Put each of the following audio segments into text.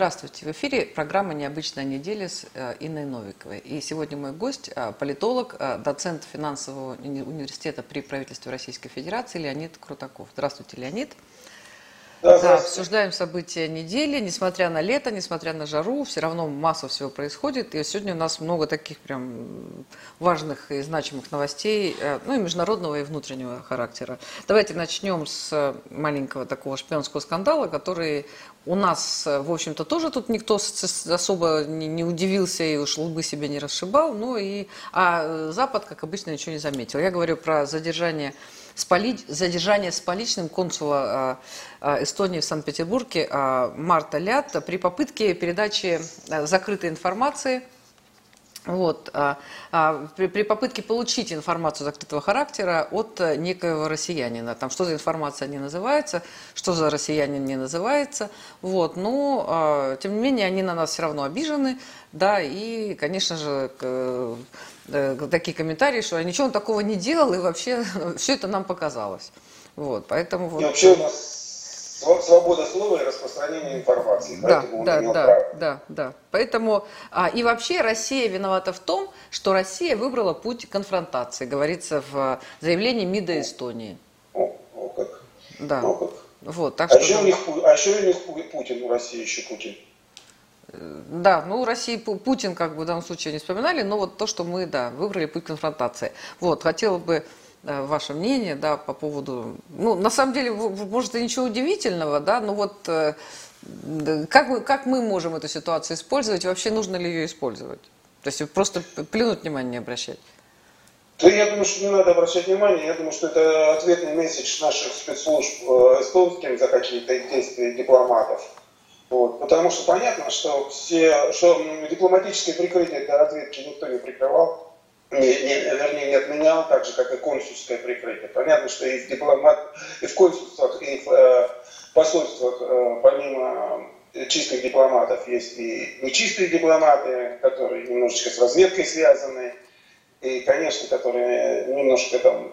Здравствуйте. В эфире программа «Необычная неделя» с э, Инной Новиковой. И сегодня мой гость э, – политолог, э, доцент финансового университета при правительстве Российской Федерации Леонид Крутаков. Здравствуйте, Леонид. Да, да, обсуждаем события недели, несмотря на лето, несмотря на жару, все равно масса всего происходит. И сегодня у нас много таких прям важных и значимых новостей, э, ну и международного, и внутреннего характера. Давайте начнем с маленького такого шпионского скандала, который у нас, в общем-то, тоже тут никто особо не удивился и уж лбы себе не расшибал, ну и, а Запад, как обычно, ничего не заметил. Я говорю про задержание с поли... задержание с поличным консула а, Эстонии в Санкт-Петербурге а, Марта Лят. При попытке передачи а, закрытой информации вот, а, а, при, при попытке получить информацию закрытого характера от некоего россиянина, там что за информация не называется, что за россиянин не называется, вот, но а, тем не менее они на нас все равно обижены, да, и, конечно же, к, Э, такие комментарии, что ничего он такого не делал, и вообще все это нам показалось. Вот, поэтому вот... И вообще у нас свобода слова и распространение информации. Да, да, да, право. да, да. Поэтому а, и вообще Россия виновата в том, что Россия выбрала путь конфронтации, говорится в заявлении МИДа Эстонии. О, о как. Да. О, как. Вот, так а, что, еще у них, а еще у них Путин, у России еще Путин. Да, ну России Путин как бы в данном случае не вспоминали, но вот то, что мы, да, выбрали путь конфронтации. Вот, хотела бы э, ваше мнение, да, по поводу, ну, на самом деле, может, и ничего удивительного, да, но вот э, как мы, как мы можем эту ситуацию использовать, вообще нужно ли ее использовать? То есть просто плюнуть внимание не обращать? Да я думаю, что не надо обращать внимание. Я думаю, что это ответный месседж наших спецслужб э, эстонским за какие-то действия дипломатов. Вот, потому что понятно, что все, что дипломатическое прикрытие для разведки никто не прикрывал, не, не, вернее, не отменял, так же, как и консульское прикрытие. Понятно, что и в, дипломат, и в консульствах, и в э, посольствах, э, помимо чистых дипломатов, есть и нечистые дипломаты, которые немножечко с разведкой связаны, и, конечно, которые немножко там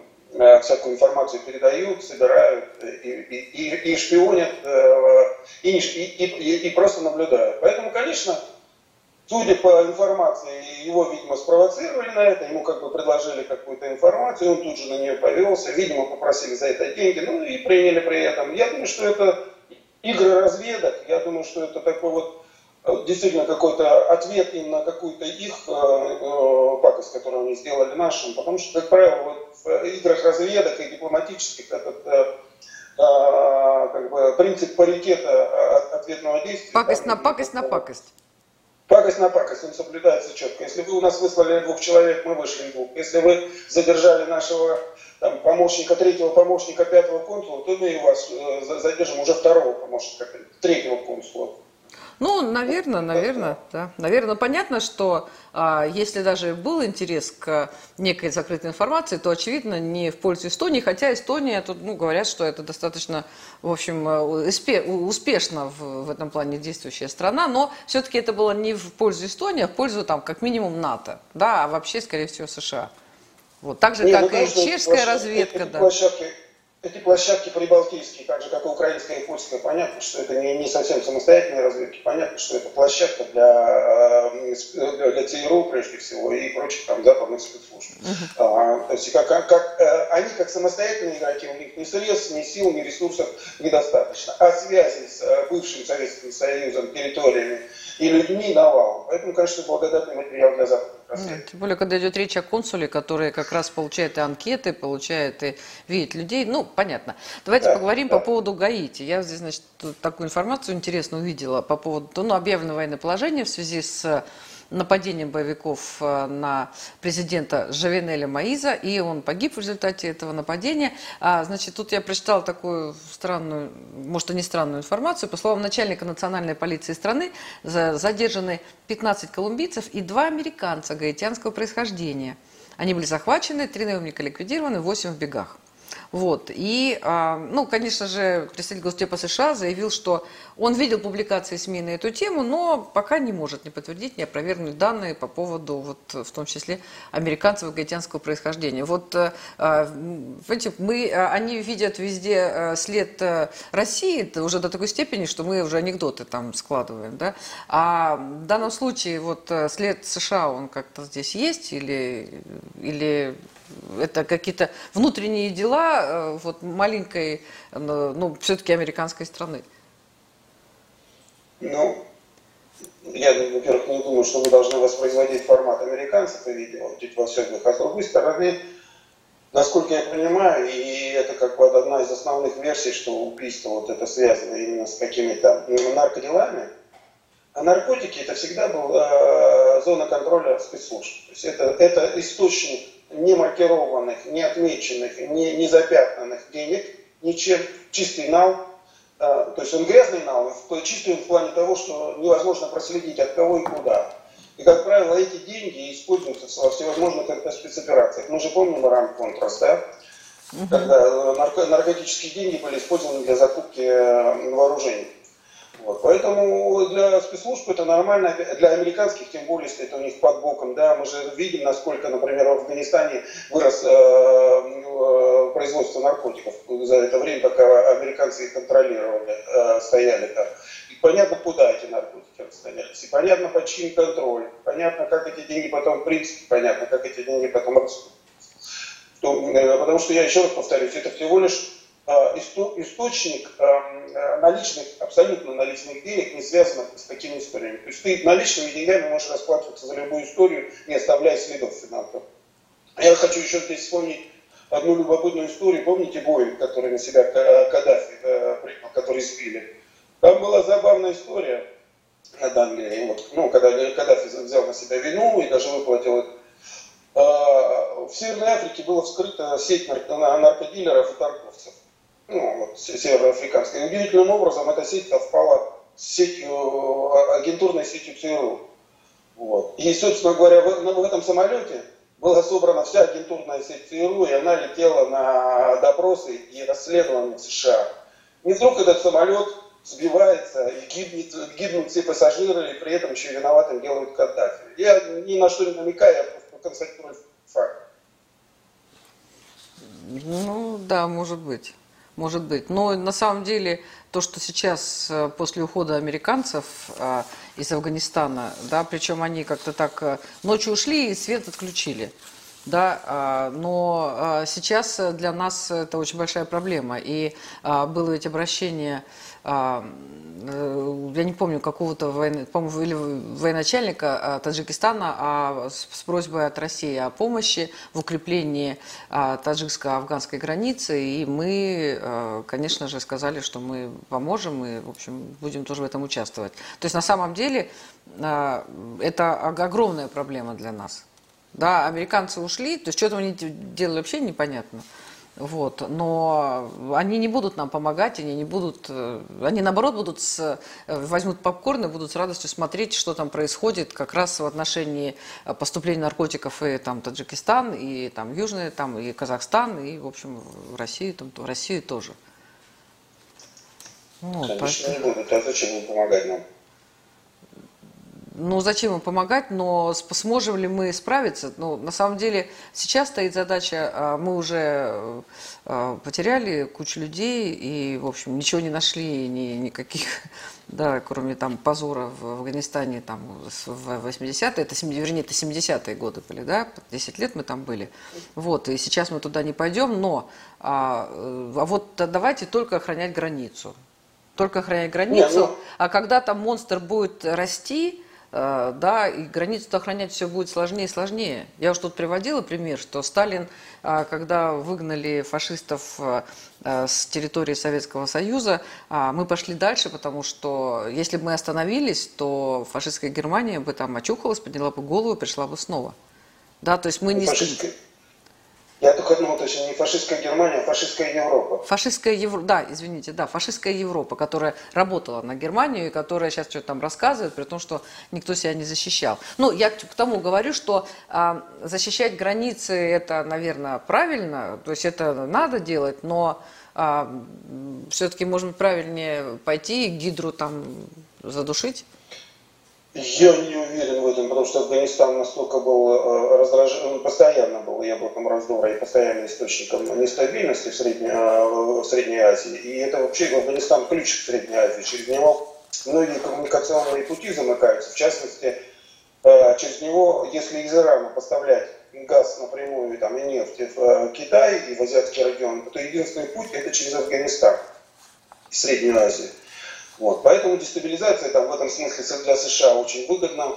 всякую информацию передают, собирают и, и, и, шпионят, э, и, и, и, и просто наблюдают. Поэтому, конечно, судя по информации, его, видимо, спровоцировали на это, ему как бы предложили какую-то информацию, он тут же на нее повелся, видимо, попросили за это деньги, ну и приняли при этом. Я думаю, что это игры разведок, я думаю, что это такой вот э, действительно какой-то ответ им на какую-то их э, э, пакость, которую они сделали нашим, потому что, как правило, вот играх разведок и дипломатических этот э, как бы, принцип паритета ответного действия. Пакость там, на пакость на пакость. Пакость на пакость, он соблюдается четко. Если вы у нас выслали двух человек, мы вышли двух. Если вы задержали нашего там, помощника, третьего помощника, пятого консула, то мы и вас задержим уже второго помощника, третьего консула. Ну, наверное, наверное, да. Наверное, понятно, что а, если даже был интерес к некой закрытой информации, то, очевидно, не в пользу Эстонии, хотя Эстония, тут, ну, говорят, что это достаточно, в общем, э, успешно в, в этом плане действующая страна, но все-таки это было не в пользу Эстонии, а в пользу, там, как минимум, НАТО, да, а вообще, скорее всего, США. Вот, так же, не, как ну, конечно, и чешская разведка, да. Площадки эти площадки прибалтийские, так же как и украинская и польская, понятно, что это не, не совсем самостоятельные разведки, понятно, что это площадка для, э, для ЦРУ прежде всего и прочих там западных спецслужб. Uh-huh. А, то есть как, как, э, они как самостоятельные игроки, у них ни средств, ни сил, ни ресурсов недостаточно. А связи с э, бывшим Советским Союзом, территориями и людьми навалом. Поэтому, конечно, благодатный материал для Запада. Нет, тем более, когда идет речь о консуле, который как раз получает и анкеты, получает и видит людей. Ну, понятно. Давайте да, поговорим да. по поводу Гаити. Я здесь, значит, такую информацию интересно увидела по поводу ну, объявленного военного положения в связи с нападением боевиков э, на президента Жавенеля Маиза, и он погиб в результате этого нападения. А, значит, тут я прочитала такую странную, может и не странную информацию. По словам начальника национальной полиции страны, задержаны 15 колумбийцев и два американца гаитянского происхождения. Они были захвачены, три наемника ликвидированы, восемь в бегах. Вот. И, а, ну, конечно же, представитель Госдепа США заявил, что Он видел публикации СМИ на эту тему, но пока не может не подтвердить, не опровергнуть данные по поводу, вот, в том числе, американцев гаитянского происхождения. Вот, знаете, мы, они видят везде след России уже до такой степени, что мы уже анекдоты там складываем, да? А в данном случае вот след США, он как-то здесь есть или, или это какие-то внутренние дела вот маленькой, ну, все-таки американской страны? Ну, я, во-первых, не думаю, что мы должны воспроизводить формат американцев и видео во всех А с другой стороны, насколько я понимаю, и это как бы одна из основных версий, что убийство вот это связано именно с какими-то наркоделами, а наркотики это всегда была э, зона контроля спецслужб. То есть это, это источник не маркированных, не отмеченных, не, не запятнанных денег, ничем, чистый нал, то есть он грязный навык, чистый в плане того, что невозможно проследить от кого и куда. И, как правило, эти деньги используются во всевозможных спецоперациях. Мы же помним Иран Контрас, да? Угу. Когда э, нарко наркотические деньги были использованы для закупки э, вооружений. Вот. Поэтому для спецслужб это нормально, для американских, тем более, если это у них под боком. Да, мы же видим, насколько, например, в Афганистане вырос э, э, производство наркотиков за это время, пока американцы их контролировали, э, стояли там. И понятно, куда эти наркотики расстоялись. И понятно, под чьим контроль. Понятно, как эти деньги потом, в принципе, понятно, как эти деньги потом растут. Потому что я еще раз повторюсь, это всего лишь источник эм, э, наличных, абсолютно наличных денег, не связанных с такими историями. То есть ты наличными деньгами можешь расплачиваться за любую историю, не оставляя следов финансов. Я хочу еще здесь вспомнить одну любопытную историю. Помните Боинг, который на себя Каддафи э, принял, который сбили? Там была забавная история Англией. Вот, ну, когда Каддафи взял на себя вину и даже выплатил в Северной Африке была вскрыта сеть наркодилеров и торговцев ну, вот, североафриканской. И удивительным образом эта сеть совпала с сетью, а, агентурной сетью ЦРУ. Вот. И, собственно говоря, в, в этом самолете была собрана вся агентурная сеть ЦРУ, и она летела на допросы и расследования в США. И вдруг этот самолет сбивается, и гибнет, гибнут все пассажиры, и при этом еще виноватым делают Каддафи. Я ни на что не намекаю, я просто констатирую факт. Ну, да, может быть может быть. Но на самом деле то, что сейчас э, после ухода американцев э, из Афганистана, да, причем они как-то так э, ночью ушли и свет отключили. Да, а, но сейчас для нас это очень большая проблема. И было ведь обращение а, э, я не помню, какого-то или военачальника а, Таджикистана а, с просьбой от России о помощи в укреплении таджикско-афганской границы. И мы, конечно же, сказали, что мы поможем и, в общем, будем тоже в этом участвовать. То есть, на самом деле, это огромная проблема для нас. Да, американцы ушли, то есть что там они делали вообще непонятно. Вот. Но они не будут нам помогать, они не будут, э, они наоборот будут с, э, возьмут попкорн и будут с радостью смотреть, что там происходит как раз в отношении э, поступления наркотиков и там Таджикистан, и там Южный, там и Казахстан, и в общем в Россию, там, в Россию тоже. Ну, Конечно, поэтому... не будут, а зачем им помогать нам? Ну, зачем им помогать, но сможем ли мы справиться? Ну, на самом деле, сейчас стоит задача, а, мы уже а, потеряли кучу людей и, в общем, ничего не нашли, ни, никаких, да, кроме там позора в Афганистане там в 80-е, это, вернее, это 70-е годы были, да, 10 лет мы там были. Вот, и сейчас мы туда не пойдем, но, а, а вот давайте только охранять границу. Только охранять границу, не, ну... а когда там монстр будет расти, да, и границу охранять все будет сложнее и сложнее. Я уж тут приводила пример, что Сталин, э, когда выгнали фашистов э, с территории Советского Союза, мы пошли дальше, потому что если бы мы остановились, то фашистская Германия бы там очухалась, подняла бы голову и пришла бы снова. Да, то есть мы не... Фашистская, я только одно уточню, не фашистская Германия, а фашистская Европа. Фашистская Европа, да, извините, да, фашистская Европа, которая работала на Германию и которая сейчас что-то там рассказывает, при том, что никто себя не защищал. Ну, я к тому говорю, что а, защищать границы это, наверное, правильно, то есть это надо делать, но а, все-таки, может быть, правильнее пойти и гидру там задушить? Я не уверен в этом, потому что Афганистан настолько был э, раздражен, ну, постоянно был яблоком раздора и постоянным источником нестабильности в Средней, э, в Средней Азии. И это вообще Афганистан ключ к Средней Азии. Через него многие коммуникационные пути замыкаются. В частности, э, через него, если из Ирана поставлять газ напрямую там, и нефть в Китай и в азиатский регион, то единственный путь это через Афганистан, в Среднюю Азию. Вот. Поэтому дестабилизация там, в этом смысле для США очень выгодна.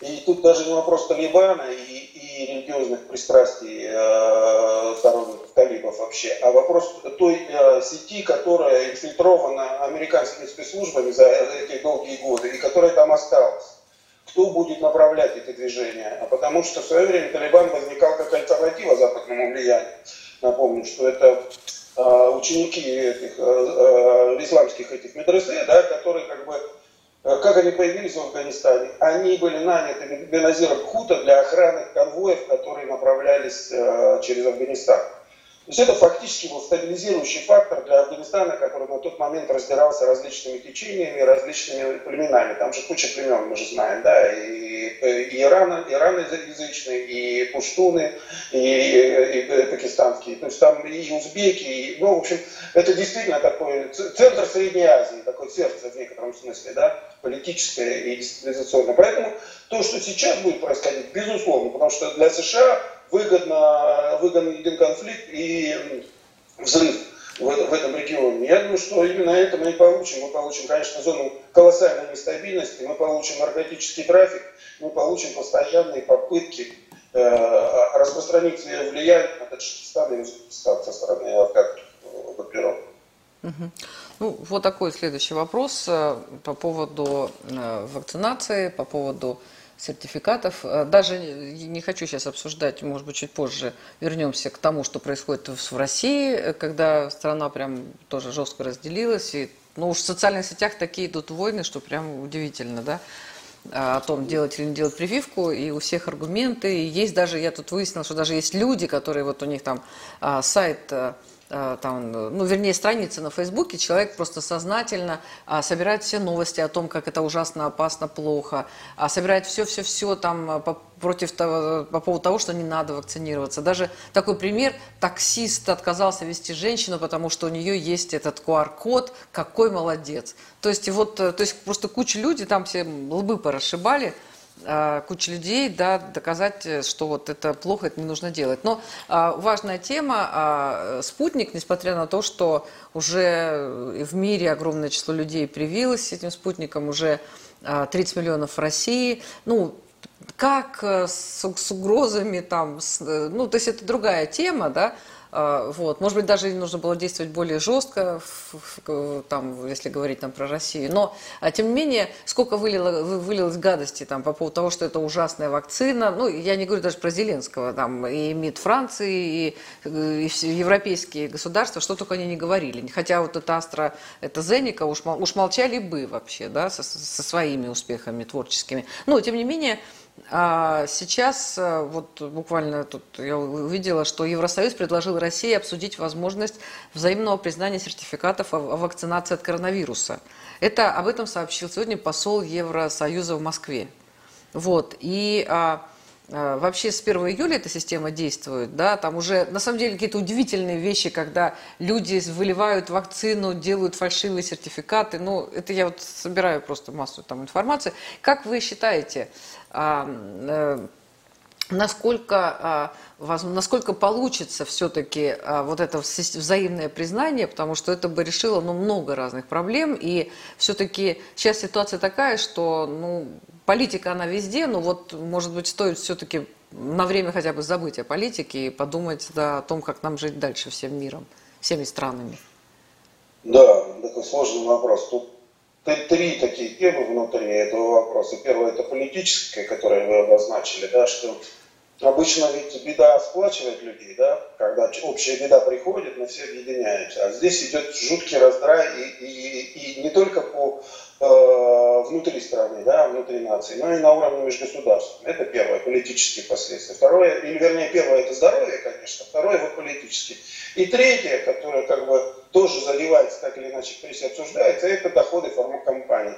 И тут даже не вопрос Талибана и, и религиозных пристрастий э, сторонников талибов вообще, а вопрос той э, сети, которая инфильтрована американскими спецслужбами за эти долгие годы и которая там осталась. Кто будет направлять эти движения? А потому что в свое время Талибан возникал как альтернатива западному влиянию. Напомню, что это ученики этих э, э, исламских этих медресе, да, которые как бы как они появились в Афганистане? Они были наняты Беназиром Хута для охраны конвоев, которые направлялись через Афганистан. То есть это фактически был стабилизирующий фактор для Афганистана, который на тот момент раздирался различными течениями, различными племенами. Там же куча племен, мы же знаем, да, и, и Иран, Иран язычный, и пуштуны, и, и, и пакистанские, то есть там и узбеки, и, ну, в общем, это действительно такой центр Средней Азии, такой сердце в некотором смысле, да, политическое и цивилизационное. Поэтому то, что сейчас будет происходить, безусловно, потому что для США выгодно, выгоден конфликт и взрыв в, в этом регионе. Я думаю, что именно это мы и получим. Мы получим, конечно, зону колоссальной нестабильности, мы получим наркотический трафик, мы получим постоянные попытки э, распространить свое влияние на Таджикистан и Узбекистан со стороны как группировок. Ну, вот такой следующий вопрос э, по поводу э, вакцинации, по поводу сертификатов. Э, даже не хочу сейчас обсуждать, может быть, чуть позже вернемся к тому, что происходит в России, э, когда страна прям тоже жестко разделилась. И, ну уж в социальных сетях такие идут войны, что прям удивительно, да, о том, делать или не делать прививку, и у всех аргументы. И есть даже, я тут выяснила, что даже есть люди, которые вот у них там а, сайт Э, там, ну, вернее, страницы на Фейсбуке, человек просто сознательно а, собирает все новости о том, как это ужасно, опасно, плохо, а, собирает все-все-все там а, по, против того, по поводу того, что не надо вакцинироваться. Даже такой пример, таксист отказался вести женщину, потому что у нее есть этот QR-код, какой молодец. То есть, вот, э, то есть просто куча людей там все лбы порасшибали, куча людей, да, доказать, э, что вот это плохо, это не нужно делать. Но а, важная тема, а, спутник, несмотря на то, что уже в мире огромное число людей привилось этим спутником, уже а, 30 миллионов в России, ну, как э, с, с угрозами там, с, э, ну, то есть это другая тема, да, а, вот. Может быть, даже нужно было действовать более жестко, там, если говорить там, про Россию. Но, а, тем не менее, сколько вылило, вылилось гадости там, по поводу того, что это ужасная вакцина. Ну, я не говорю даже про Зеленского. Там, и МИД Франции, и, и европейские государства, что только они не говорили. Хотя вот это Астра, это Зеника, уж, уж молчали бы вообще да, со, со своими успехами творческими. Но, тем не менее, а сейчас, э, вот буквально тут я увидела, что Евросоюз предложил России обсудить возможность взаимного признания сертификатов о вакцинации от коронавируса. Это об этом сообщил сегодня посол Евросоюза в Москве. Вот. И а, вообще с 1 июля эта система действует, да, там уже на самом деле какие-то удивительные вещи, когда люди выливают вакцину, делают фальшивые сертификаты, ну, это я вот собираю просто массу там информации. Как вы считаете, а, э, насколько, а, насколько получится все-таки а, вот это взаимное признание, потому что это бы решило ну, много разных проблем, и все-таки сейчас ситуация такая, что ну, политика она везде, но вот, может быть, стоит все-таки на время хотя бы забыть о политике и подумать да, о том, как нам жить дальше всем миром, всеми странами. Да, такой сложный вопрос. Тут три такие темы внутри этого вопроса. Первое это политическое, которое вы обозначили, да, что обычно ведь беда сплачивает людей, да, когда общая беда приходит, мы все объединяемся. А здесь идет жуткий раздрай и, и, и не только по э, внутри страны, да, внутри нации, но и на уровне межгосударств. Это первое, политические последствия. Второе, или вернее, первое это здоровье, конечно, второе вот политические. И третье, которое как бы тоже заливается так или иначе в прессе обсуждается, это доходы фармакомпаний.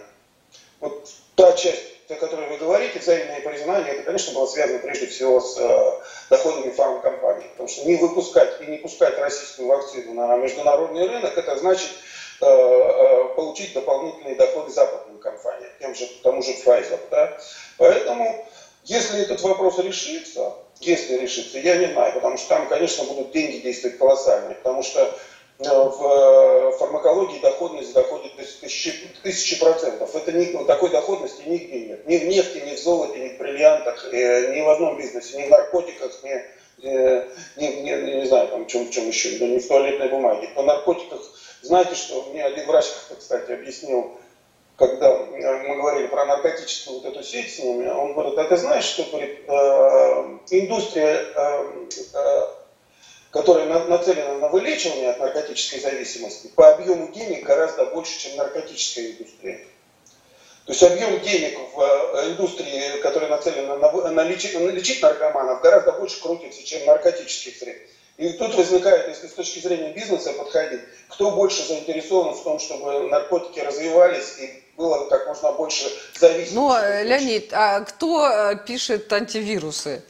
Вот та часть, о которой вы говорите, взаимное признание, это, конечно, было связано прежде всего с э, доходами фармкомпаний. Потому что не выпускать и не пускать российскую вакцину на международный рынок, это значит получить дополнительные доходы западным компаниям, тем же, тому же Pfizer. Да? Поэтому, если этот вопрос решится, если решится, я не знаю, потому что там, конечно, будут деньги действовать колоссальные, потому что Э, в э, фармакологии доходность доходит до тысячи, тысячи процентов. Это не, такой доходности нигде нет. Ни в нефти, ни в золоте, ни в бриллиантах, э, ни в одном бизнесе, ни в наркотиках, ни, э, ни, ни, не знаю, там, чем, в чем еще, ни в туалетной бумаге. По наркотиках, знаете, что мне один врач, кстати, объяснил, когда мы говорили про наркотическую вот эту сеть с ними, он говорит, а ты знаешь, что говорит, э, индустрия э, э, которая нацелена на вылечивание от наркотической зависимости, по объему денег гораздо больше, чем наркотическая индустрия. То есть объем денег в э, индустрии, которая нацелена на, на, лечить, на лечить наркоманов, гораздо больше крутится, чем наркотических средств. И тут возникает, если с точки зрения бизнеса подходить, кто больше заинтересован в том, чтобы наркотики развивались и было как можно больше зависимости. Ну, э, Леонид, а кто э, пишет антивирусы?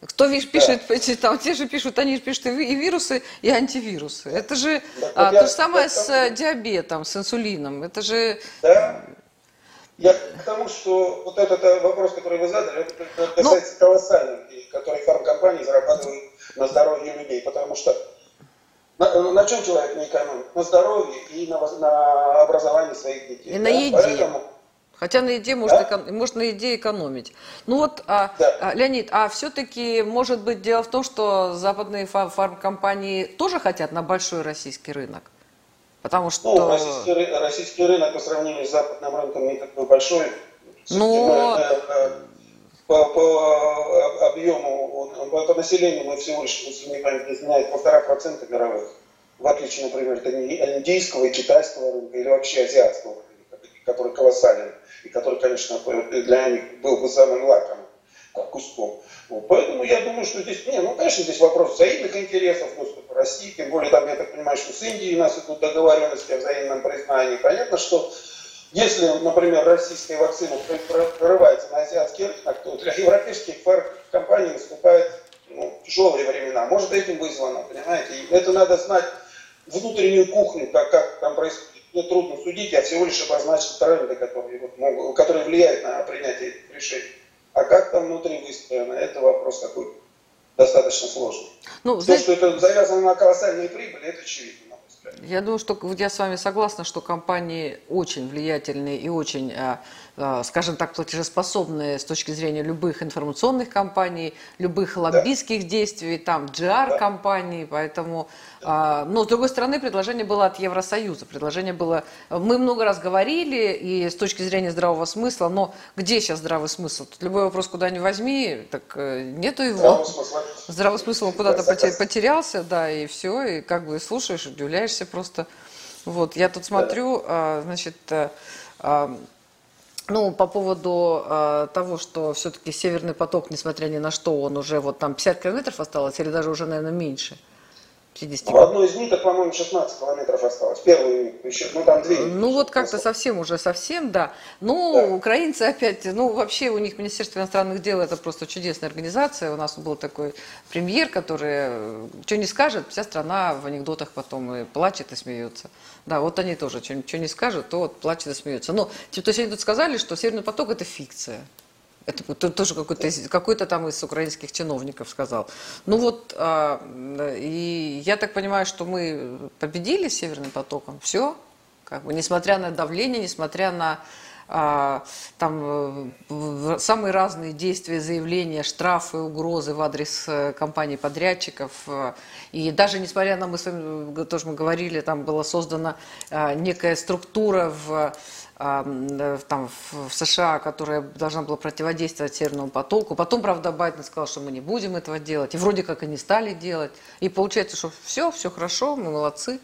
Кто пишет, да. эти, там, те же пишут, они пишут и вирусы, и антивирусы. Это же да, а, я, то же самое с я, диабетом, с инсулином. Это же... Да. Я к тому, что вот этот э, вопрос, который вы задали, это ну, касается ну, колоссальных которые фармкомпании зарабатывают на здоровье людей. Потому что на, на чем человек не экономит? На здоровье и на, на образовании своих детей. И да? на еде. Поэтому, Хотя на еде может, да? экон... может на еде экономить. Ну вот, а, да. а, Леонид, а все-таки, может быть, дело в том, что западные фармкомпании тоже хотят на большой российский рынок? Потому что... Ну, российский, российский рынок по сравнению с западным рынком не такой большой. Но... По, по объему, по, населению мы всего лишь, если не память полтора процента мировых. В отличие, например, от индийского и китайского рынка или вообще азиатского рынка, который колоссален и который, конечно, для них был бы самым лакомым куском. Вот. Поэтому я думаю, что здесь, не, ну, конечно, здесь вопрос взаимных интересов, доступа России, тем более там, я так понимаю, что с Индией у нас идут договоренности о взаимном признании. Понятно, что если, например, российская вакцина прорывается на азиатский рынок, то для европейских компаний наступают ну, тяжелые времена. Может, этим вызвано, понимаете? И это надо знать внутреннюю кухню, как, как там происходит мне трудно судить, я всего лишь обозначил тренды, которые, вот, могут, которые влияют на принятие решений. А как там внутри выстроено, это вопрос такой достаточно сложный. Ну, То, знаете... что это завязано на колоссальные прибыли, это очевидно. Я думаю, что я с вами согласна, что компании очень влиятельные и очень, а, а, скажем так, платежеспособные с точки зрения любых информационных компаний, любых лоббистских да. действий, там GR-компаний, поэтому... А, но, с другой стороны, предложение было от Евросоюза. Предложение было... Мы много раз говорили, и с точки зрения здравого смысла, но где сейчас здравый смысл? Тут любой вопрос, куда ни возьми, так э, нету его. Здравого смысла. Здравый смысл куда-то потерялся, да, и все, и как бы слушаешь, удивляешься просто. Вот, я тут смотрю, а, значит, а, а, ну, по поводу э, того, что все-таки Северный поток, несмотря ни на что, он уже вот там 50 километров осталось, или даже уже, наверное, меньше. 50. В одной из ниток, по-моему, 16 километров осталось. Первую еще, ну там две. Ну вот как-то совсем уже, совсем, да. Ну, да. украинцы опять, ну вообще у них Министерство иностранных дел это просто чудесная организация. У нас был такой премьер, который э, что не скажет, вся страна в анекдотах потом и плачет и смеется. Да, вот они тоже что не скажут, то вот плачет и смеется. Но, то есть они тут сказали, что Северный поток это фикция. Это тоже какой-то какой там из украинских чиновников сказал. Ну вот, а, и я так понимаю, что мы победили Северным потоком. Все, как бы, несмотря на давление, несмотря на а, там самые разные действия, заявления, штрафы, угрозы в адрес э, компаний подрядчиков. Э, и даже несмотря на, мы с вами тоже мы говорили, там была создана некая структура в Э, там, в США, которая должна была противодействовать Северному потоку. Потом, правда, Байден сказал, что мы не будем этого делать. И вроде как они стали делать. И получается, что все, все хорошо, мы молодцы.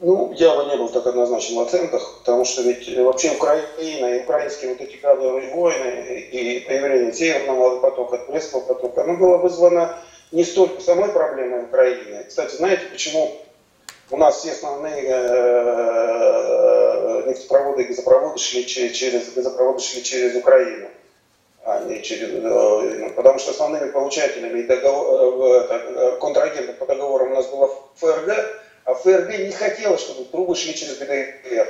Ну, я бы не был так однозначен в оценках, потому что ведь вообще Украина и украинские вот эти кадровые войны и появление Северного потока, Турецкого потока, оно было вызвано не столько самой проблемой Украины. Кстати, знаете, почему У нас все основные э, нефтепроводы и газопроводы шли через, газопроводы шли через Украину. А не через, э, потому что основными получателями договор, э, контрагентов по договорам у нас было ФРГ, а ФРГ не хотела, чтобы трубы шли через ГДР,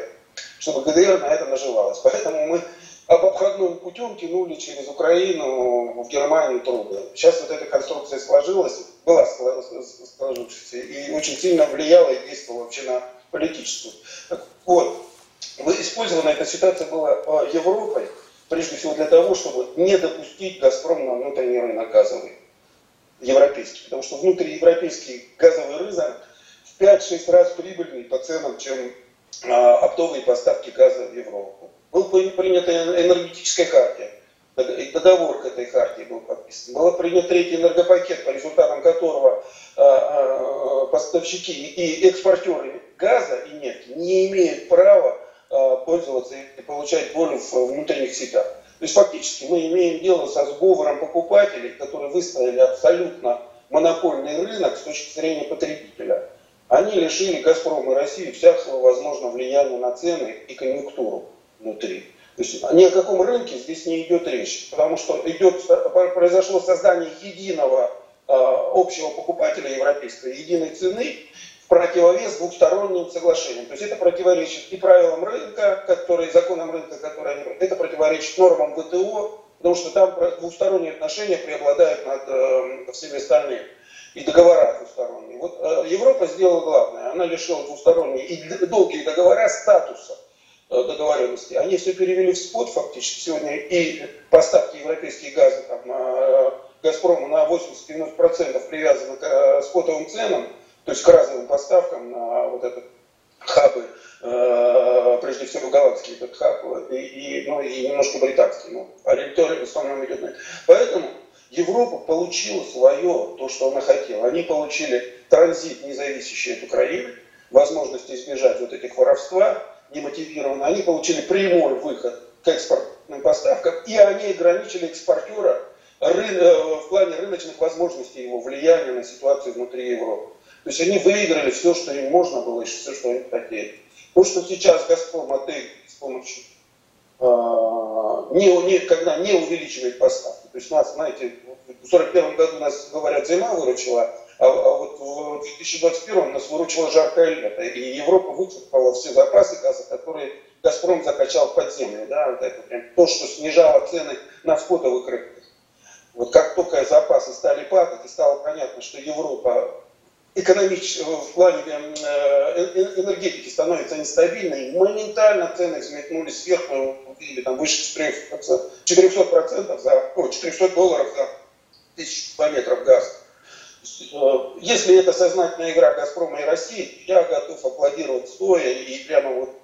чтобы ГДР на это наживалась. Поэтому мы об обходным путем тянули через Украину в Германию трубы. Сейчас вот эта конструкция сложилась, была сложившаяся и очень сильно влияла и действовала вообще на политическую. Так вот, использована эта ситуация была э, Европой, прежде всего для того, чтобы не допустить «Газпром» на внутренний рынок газовый, европейский. Потому что внутриевропейский газовый рынок в 5-6 раз прибыльнее по ценам, чем а, оптовые поставки газа в Европу. Был принята энергетическая хартия, договор к этой хартии был подписан. Был принят третий энергопакет, по результатам которого а, а, поставщики и экспортеры газа и нефти не имеют права пользоваться и получать боль в внутренних сетях. То есть фактически мы имеем дело со сговором покупателей, которые выставили абсолютно монопольный рынок с точки зрения потребителя. Они лишили «Газпром» и России всякого возможного влияния на цены и конъюнктуру внутри. То есть ни о каком рынке здесь не идет речь, потому что идет, произошло создание единого э, общего покупателя европейской, единой цены в противовес двухсторонним соглашениям. То есть это противоречит и правилам рынка, которые, законам рынка, которые они, это противоречит нормам ВТО, потому что там двухсторонние отношения преобладают над э, всеми остальными и договора двусторонние. Вот э, Европа сделала главное, она лишила двусторонние и долгие договора статуса договоренности. Они все перевели в спот фактически сегодня и поставки европейских газа там, э, Газпрому на 80-90% привязаны к э, спотовым ценам, то есть к разовым поставкам на вот этот хабы, э, прежде всего голландский этот хаб и, и, ну, и немножко британский, но ну, ориентир в основном идет на это. Поэтому Европа получила свое, то, что она хотела. Они получили транзит, не зависящий от Украины, возможность избежать вот этих воровства немотивированно. Они получили прямой выход к экспортным поставкам, и они ограничили экспортера э, в плане рыночных возможностей его влияния на ситуацию внутри Европы. То есть они выиграли все, что им можно было, и все, что они хотели. То, что сейчас Газпром АТ с помощью э, не, не, когда не увеличивает поставки, то есть нас, знаете, в 1941 году нас, говорят, зима выручила, а, а вот в 2021 нас выручила жаркое лето. И Европа вычерпала все запасы газа, которые Газпром закачал под землю. Да, вот это прям то, что снижало цены на спотовых рынках. Вот как только запасы стали падать, и стало понятно, что Европа экономически, в плане э, э, энергетики становится нестабильной, моментально цены взметнулись вверх, мы увидели там выше 400%, 400% за, о, 400 долларов за тысячу километров газа. Э, если это сознательная игра Газпрома и России, я готов аплодировать стоя и прямо вот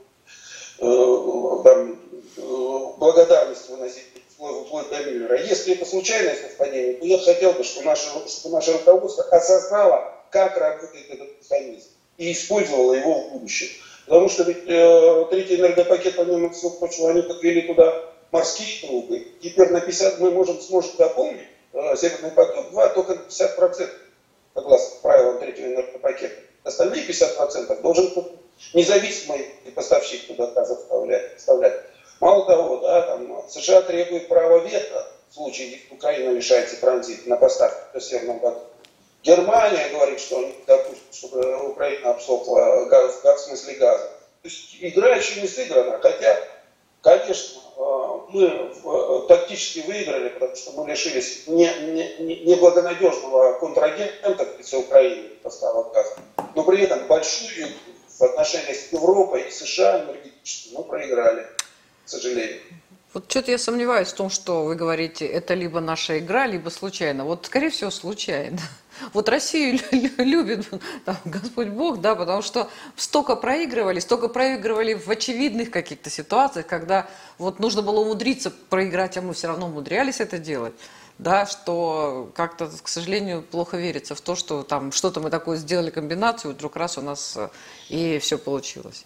там, благодарность выносить вплоть до Миллера. Если это случайное совпадение, то я хотел бы, чтобы наше, чтобы наше руководство осознало, как работает этот механизм и использовала его в будущем. Потому что ведь э, третий энергопакет, помимо всего прочего, они подвели туда морские трубы. Теперь на 50 мы можем, сможем дополнить э, Северный поток-2 только на 50%, согласно правилам третьего энергопакета. Остальные 50% должен независимый поставщик туда газа вставлять. вставлять. Мало того, да, там, США требует права вето в случае, если Украина лишается транзита на поставки до Северного потока. Германия говорит, что они допустят, чтобы Украина обсохла газ, газ, в смысле газа. То есть игра еще не сыграна, хотя, конечно, мы э, тактически выиграли, потому что мы лишились неблагонадежного не, не контрагента в лице Украины поставок газа, но при этом большую в отношениях с Европой и США энергетически мы проиграли, к сожалению. Вот что-то я сомневаюсь в том, что вы говорите, это либо наша игра, либо случайно. Вот, скорее всего, случайно. Вот Россию любит там, Господь Бог, да, потому что столько проигрывали, столько проигрывали в очевидных каких-то ситуациях, когда вот нужно было умудриться проиграть, а мы все равно умудрялись это делать, да, что как-то, к сожалению, плохо верится в то, что там что-то мы такое сделали комбинацию, вдруг раз у нас э, и все получилось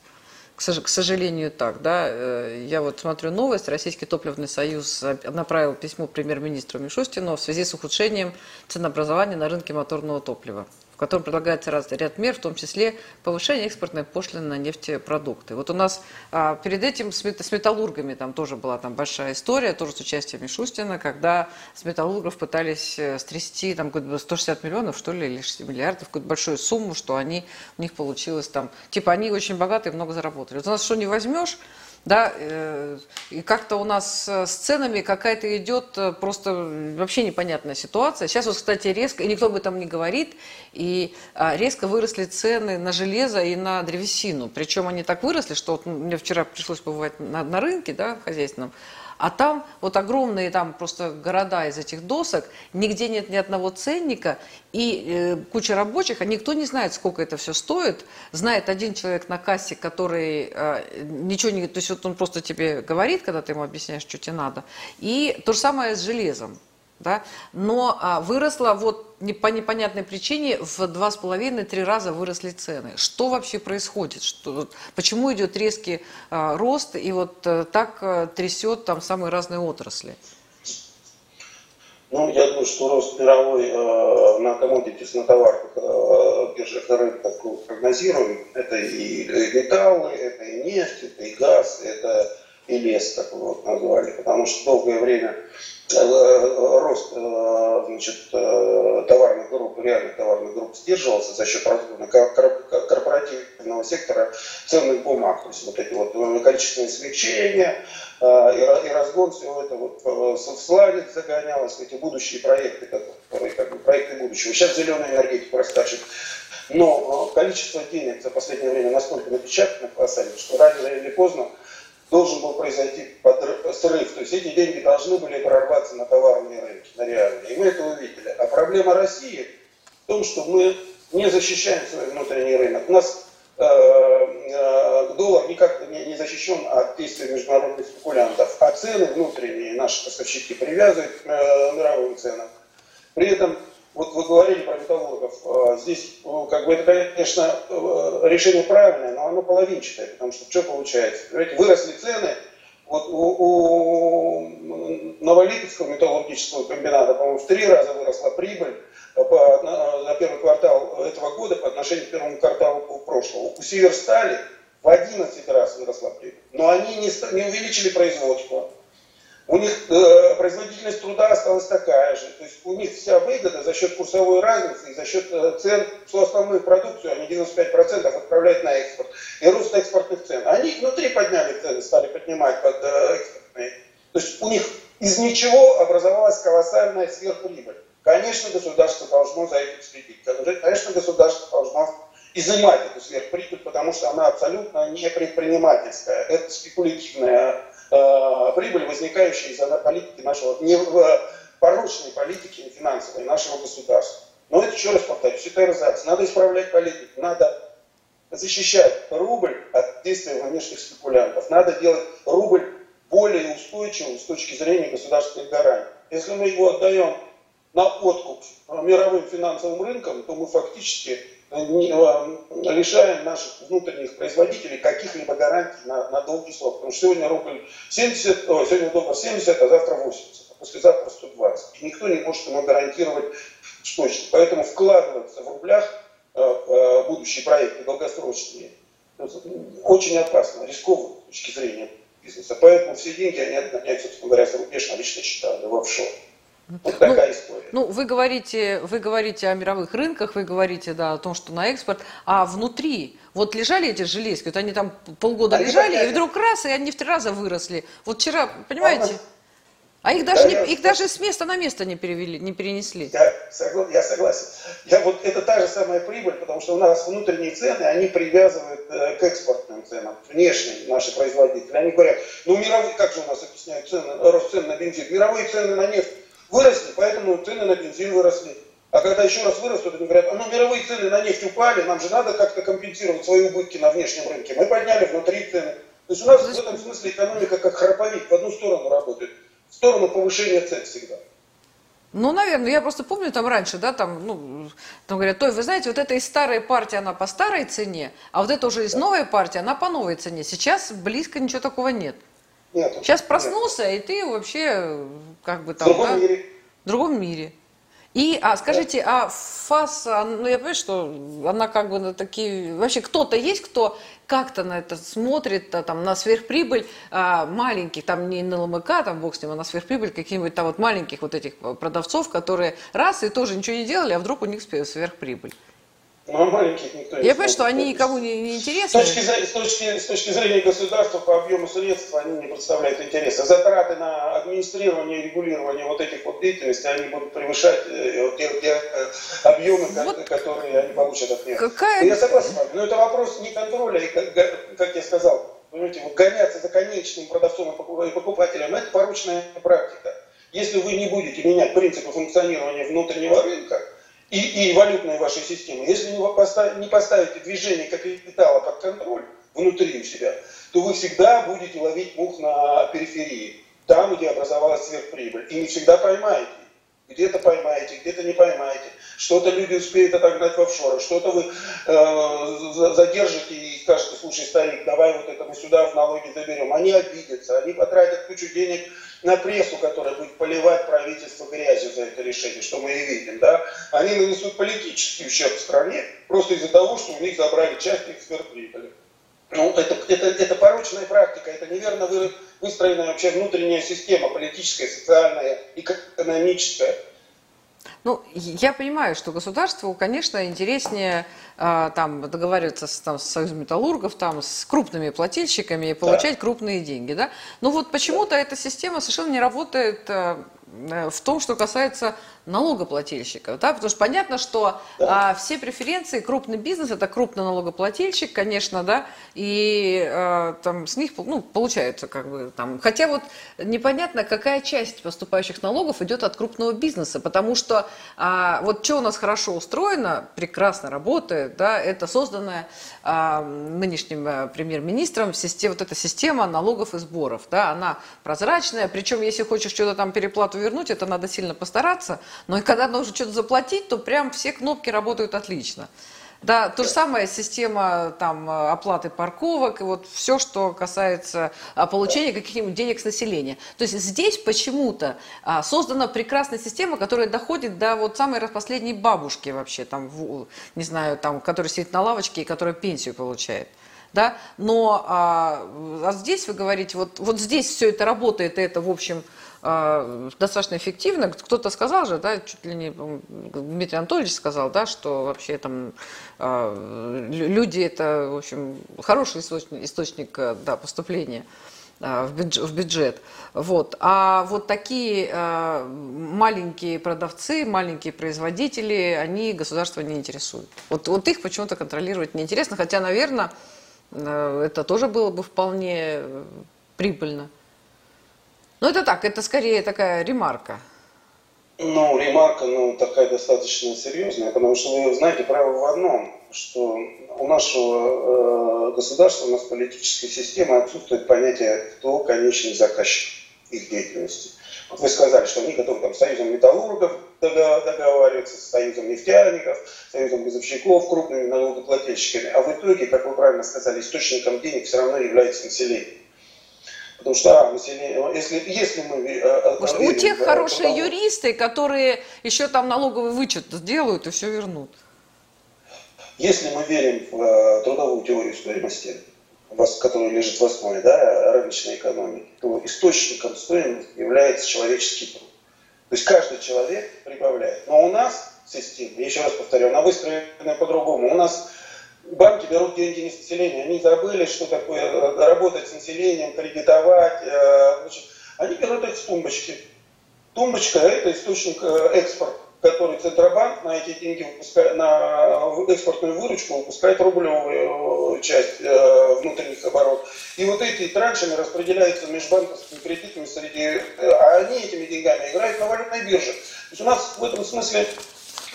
к сожалению, так. Да? Э, я вот смотрю новость. Российский топливный союз направил письмо премьер-министру Мишустину в связи с ухудшением ценообразования на рынке моторного топлива. Котором предлагается ряд мер, в том числе повышение экспортной пошлины на нефтепродукты. Вот у нас а, перед этим с, мет, с металлургами там тоже была там большая история, тоже с участием Мишустина, когда с металлургов пытались э, стрясти там 160 миллионов, что ли, или 60 миллиардов, какую-то большую сумму, что они, у них получилось там, типа они очень богатые, много заработали. Вот у нас что не возьмешь, да, э, и как-то у нас с ценами какая-то идет э, просто вообще непонятная ситуация. Сейчас вот, кстати, резко, и никто об этом не говорит, и а, резко выросли цены на железо и на древесину. Причем они так выросли, что вот мне вчера пришлось побывать на, на рынке, да, хозяйственном, а там вот огромные там просто города из этих досок, нигде нет ни одного ценника, и э, куча рабочих, а никто не знает, сколько это все стоит. Знает один человек на кассе, который э, ничего не... То есть вот он просто тебе говорит, когда ты ему объясняешь, что тебе надо. И то же самое с железом да, но а, выросла вот не, по непонятной причине в два с половиной-три раза выросли цены. Что вообще происходит? Что, почему идет резкий а, рост и вот а, так а, трясет там самые разные отрасли? Ну, я думаю, что рост мировой э, на коммодитис, на товарах, э, биржах и рынках прогнозируем. Это и металлы, это и нефть, это и газ, это и лес, так вот назвали. Потому что долгое время рост э, значит, э, товарных групп, реальных товарных групп сдерживался за счет корпоративного сектора ценных бумаг. То есть вот эти вот количественные смягчения и разгон всего это вот в славе загонялось, эти будущие проекты, которые как бы проекты будущего. Сейчас зеленая энергетика раскачет. Но количество денег за последнее время настолько напечатано что рано или поздно должен был произойти срыв. То есть эти деньги должны были прорваться на товарные рынки, на реальные. И мы это увидели. А проблема России в том, что мы не защищаем свой внутренний рынок. У нас э, э, доллар никак не, не защищен от действий международных спекулянтов, а цены внутренние наши поставщики привязывают к э, мировым ценам. При этом вот вы говорили про металлургов. А, здесь, ну, как бы, это, конечно, э, решение правильное, но оно половинчатое, потому что что получается? Понимаете, выросли цены, вот у, у Новолипецкого металлургического комбината, по-моему, в три раза выросла прибыль по, на, на первый квартал этого года по отношению к первому кварталу прошлого. У Северстали в 11 раз выросла прибыль. Но они не, не увеличили производство у них э, производительность труда осталась такая же. То есть у них вся выгода за счет курсовой разницы и за счет э, цен, всю основную продукцию, они 95% отправляют на экспорт. И рост экспортных цен. Они внутри подняли цены, стали поднимать под э, экспортные. То есть у них из ничего образовалась колоссальная сверхприбыль. Конечно, государство должно за этим следить. Конечно, государство должно изымать эту сверхприбыль, потому что она абсолютно не предпринимательская. Это спекулятивная Э, прибыль, возникающая из-за политики нашего, не в порочной политике финансовой нашего государства. Но это, еще раз повторюсь, это эрзац. Надо исправлять политику, надо защищать рубль от действия внешних спекулянтов. Надо делать рубль более устойчивым с точки зрения государственных гарантий. Если мы его отдаем на откуп мировым финансовым рынкам, то мы фактически лишаем наших внутренних производителей каких-либо гарантий на, на долгий срок. Потому что сегодня рубль 70, о, сегодня доллар 70, а завтра 80, а послезавтра 120. И никто не может ему гарантировать точно. Поэтому вкладываться в рублях э, э, будущие проекты долгосрочные очень опасно, рискованно с точки зрения бизнеса. Поэтому все деньги они отгоняют, собственно говоря, за рубеж на личные счета, в офшор. Вот такая ну, история. Ну, вы говорите, вы говорите о мировых рынках, вы говорите, да, о том, что на экспорт, а внутри, вот лежали эти железки, вот они там полгода они лежали, и вдруг раз, и они в три раза выросли. Вот вчера, понимаете? А их даже, да, не, их даже с места на место не перевели, не перенесли. Я, согла, я согласен. Я, вот, это та же самая прибыль, потому что у нас внутренние цены, они привязывают э, к экспортным ценам, внешние наши производители. Они говорят, ну мировые, как же у нас объясняют цены, рост цен на бензин? Мировые цены на нефть выросли, поэтому цены на бензин выросли. А когда еще раз вырастут, они говорят, а ну мировые цены на нефть упали, нам же надо как-то компенсировать свои убытки на внешнем рынке. Мы подняли внутри цены. То есть у нас в этом смысле экономика как храповик в одну сторону работает, в сторону повышения цен всегда. Ну, наверное, я просто помню там раньше, да, там, ну, там говорят, то, вы знаете, вот эта из старой партии, она по старой цене, а вот это уже из новой партии, она по новой цене. Сейчас близко ничего такого нет. Нет. Сейчас проснулся, нет. и ты вообще как бы там... В другом да, мире. В другом мире. И, а скажите, а ФАС, ну я понимаю, что она как бы на такие... Вообще кто-то есть, кто как-то на это смотрит, а, там, на сверхприбыль а, маленьких, там не на ЛМК, там бог с ним, а на сверхприбыль каких-нибудь там вот маленьких вот этих продавцов, которые раз и тоже ничего не делали, а вдруг у них сверхприбыль. Ну, а маленьких никто не Я понимаю, что они никому не, не интересны. С точки, с, точки, с точки зрения государства по объему средств они не представляют интереса. Затраты на администрирование и регулирование вот этих вот деятельностей, они будут превышать э, те, те э, объемы, вот которые они получат от них. Какая... Я согласен с вами, но это вопрос не контроля, и, как, как я сказал, понимаете, вот гоняться за конечным продавцом и покупателем, это порочная практика. Если вы не будете менять принципы функционирования внутреннего рынка, и, и валютной вашей системы, если вы поставите, не поставите движение капитала под контроль внутри у себя, то вы всегда будете ловить мух на периферии, там, где образовалась сверхприбыль. И не всегда поймаете. Где-то поймаете, где-то не поймаете. Что-то люди успеют отогнать в офшоры, что-то вы э, задержите и скажете, слушай, старик, давай вот это мы сюда в налоги заберем. Они обидятся, они потратят кучу денег на прессу, которая будет поливать правительство грязью за это решение, что мы и видим, да, они нанесут политический ущерб стране просто из-за того, что у них забрали часть их сверхприбыли. Ну, это, это, это порочная практика, это неверно выстроенная вообще внутренняя система, политическая, социальная, экономическая. Ну, я понимаю, что государству, конечно, интереснее э, там договариваться с, там, с союзом металлургов, там, с крупными плательщиками и получать да. крупные деньги, да. Но вот почему-то эта система совершенно не работает Э, в том, что касается налогоплательщиков. Да? Потому что понятно, что да. а, все преференции, крупный бизнес, это крупный налогоплательщик, конечно, да, и а, там с них ну, получается как бы там. Хотя вот непонятно, какая часть поступающих налогов идет от крупного бизнеса, потому что а, вот что у нас хорошо устроено, прекрасно работает, да, это созданная а, нынешним а, премьер-министром система, вот эта система налогов и сборов, да, она прозрачная, причем если хочешь что-то там переплату вернуть, это надо сильно постараться. Но и когда нужно что-то заплатить, то прям все кнопки работают отлично. Да, то же самое система там, оплаты парковок и вот все, что касается а, получения каких-нибудь денег с населения. То есть здесь почему-то а, создана прекрасная система, которая доходит до вот самой последней бабушки вообще, там, не знаю, там, которая сидит на лавочке и которая пенсию получает. Да? Но а, а здесь вы говорите, вот, вот здесь все это работает, и это, в общем, а, достаточно эффективно. Кто-то сказал же, да, чуть ли не Дмитрий Анатольевич сказал, да, что вообще там а, люди это, в общем, хороший источник, источник да, поступления а, в бюджет, в бюджет. Вот. А вот такие э, маленькие продавцы, маленькие производители, они государство не интересуют. Вот, вот их почему-то контролировать неинтересно, хотя, наверное, э, это тоже было бы вполне прибыльно. Ну, это так, это скорее такая ремарка. Ну, ремарка, ну, такая достаточно серьезная, потому что вы знаете право в одном, что у нашего э, государства, у нас политической системы отсутствует понятие, кто конечный заказчик их деятельности. Вот вы сказали, что они готовы там, с Союзом металлургов договариваться, с Союзом нефтяников, с Союзом газовщиков, крупными налогоплательщиками, а в итоге, как вы правильно сказали, источником денег все равно является население. Потому что а, население, если, если мы... Э, Может, верим, у тех да, хорошие налог... юристы, которые еще там налоговый вычет сделают и все вернут. Если мы верим в э, трудовую теорию стоимости, которая лежит в основе да, рыночной экономики, то источником стоимости является человеческий труд. То есть каждый человек прибавляет. Но у нас система, еще раз повторю, она выстроена по-другому. У нас банки берут деньги не с населения, они забыли, что такое э, работать с населением, кредитовать. Э, значит, они берут эти тумбочки. Тумбочка – это источник э, экспорта, который Центробанк на эти деньги, выпускает, на экспортную выручку выпускает рублевую часть внутренних оборотов. И вот эти траншами распределяются межбанковскими кредитами среди... А они этими деньгами играют на валютной бирже. То есть у нас в этом смысле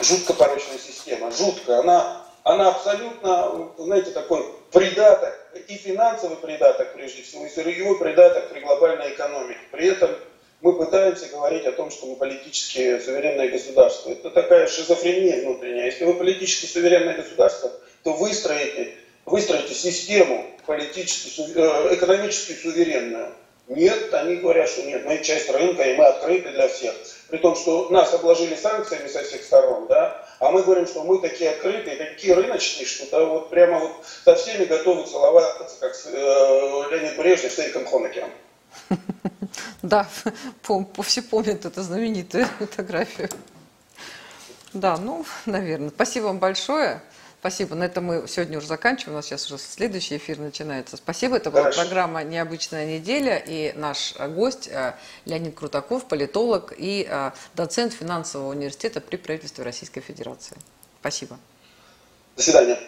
жутко порочная система, жутко. Она она абсолютно, знаете, такой придаток, и финансовый придаток, прежде всего, и сырьевой придаток при глобальной экономике. При этом мы пытаемся говорить о том, что мы политически суверенное государство. Это такая шизофрения внутренняя. Если вы политически суверенное государство, то выстроите, выстроите систему политически, э, экономически суверенную. Нет, они говорят, что нет, мы часть рынка, и мы открыты для всех. При том, что нас обложили санкциями со всех сторон, да, а мы говорим, что мы такие открытые, такие рыночные, что да, вот прямо вот со всеми готовы целоваться, как с, э, Леонид Брежнев с Эриком Хонекером. Да, все помнят эту знаменитую фотографию. Да, ну, наверное. Спасибо вам большое. Спасибо. На этом мы сегодня уже заканчиваем. У нас сейчас уже следующий эфир начинается. Спасибо. Это была Хорошо. программа «Необычная неделя». И наш гость э, Леонид Крутаков, политолог и э, доцент финансового университета при правительстве Российской Федерации. Спасибо. До свидания.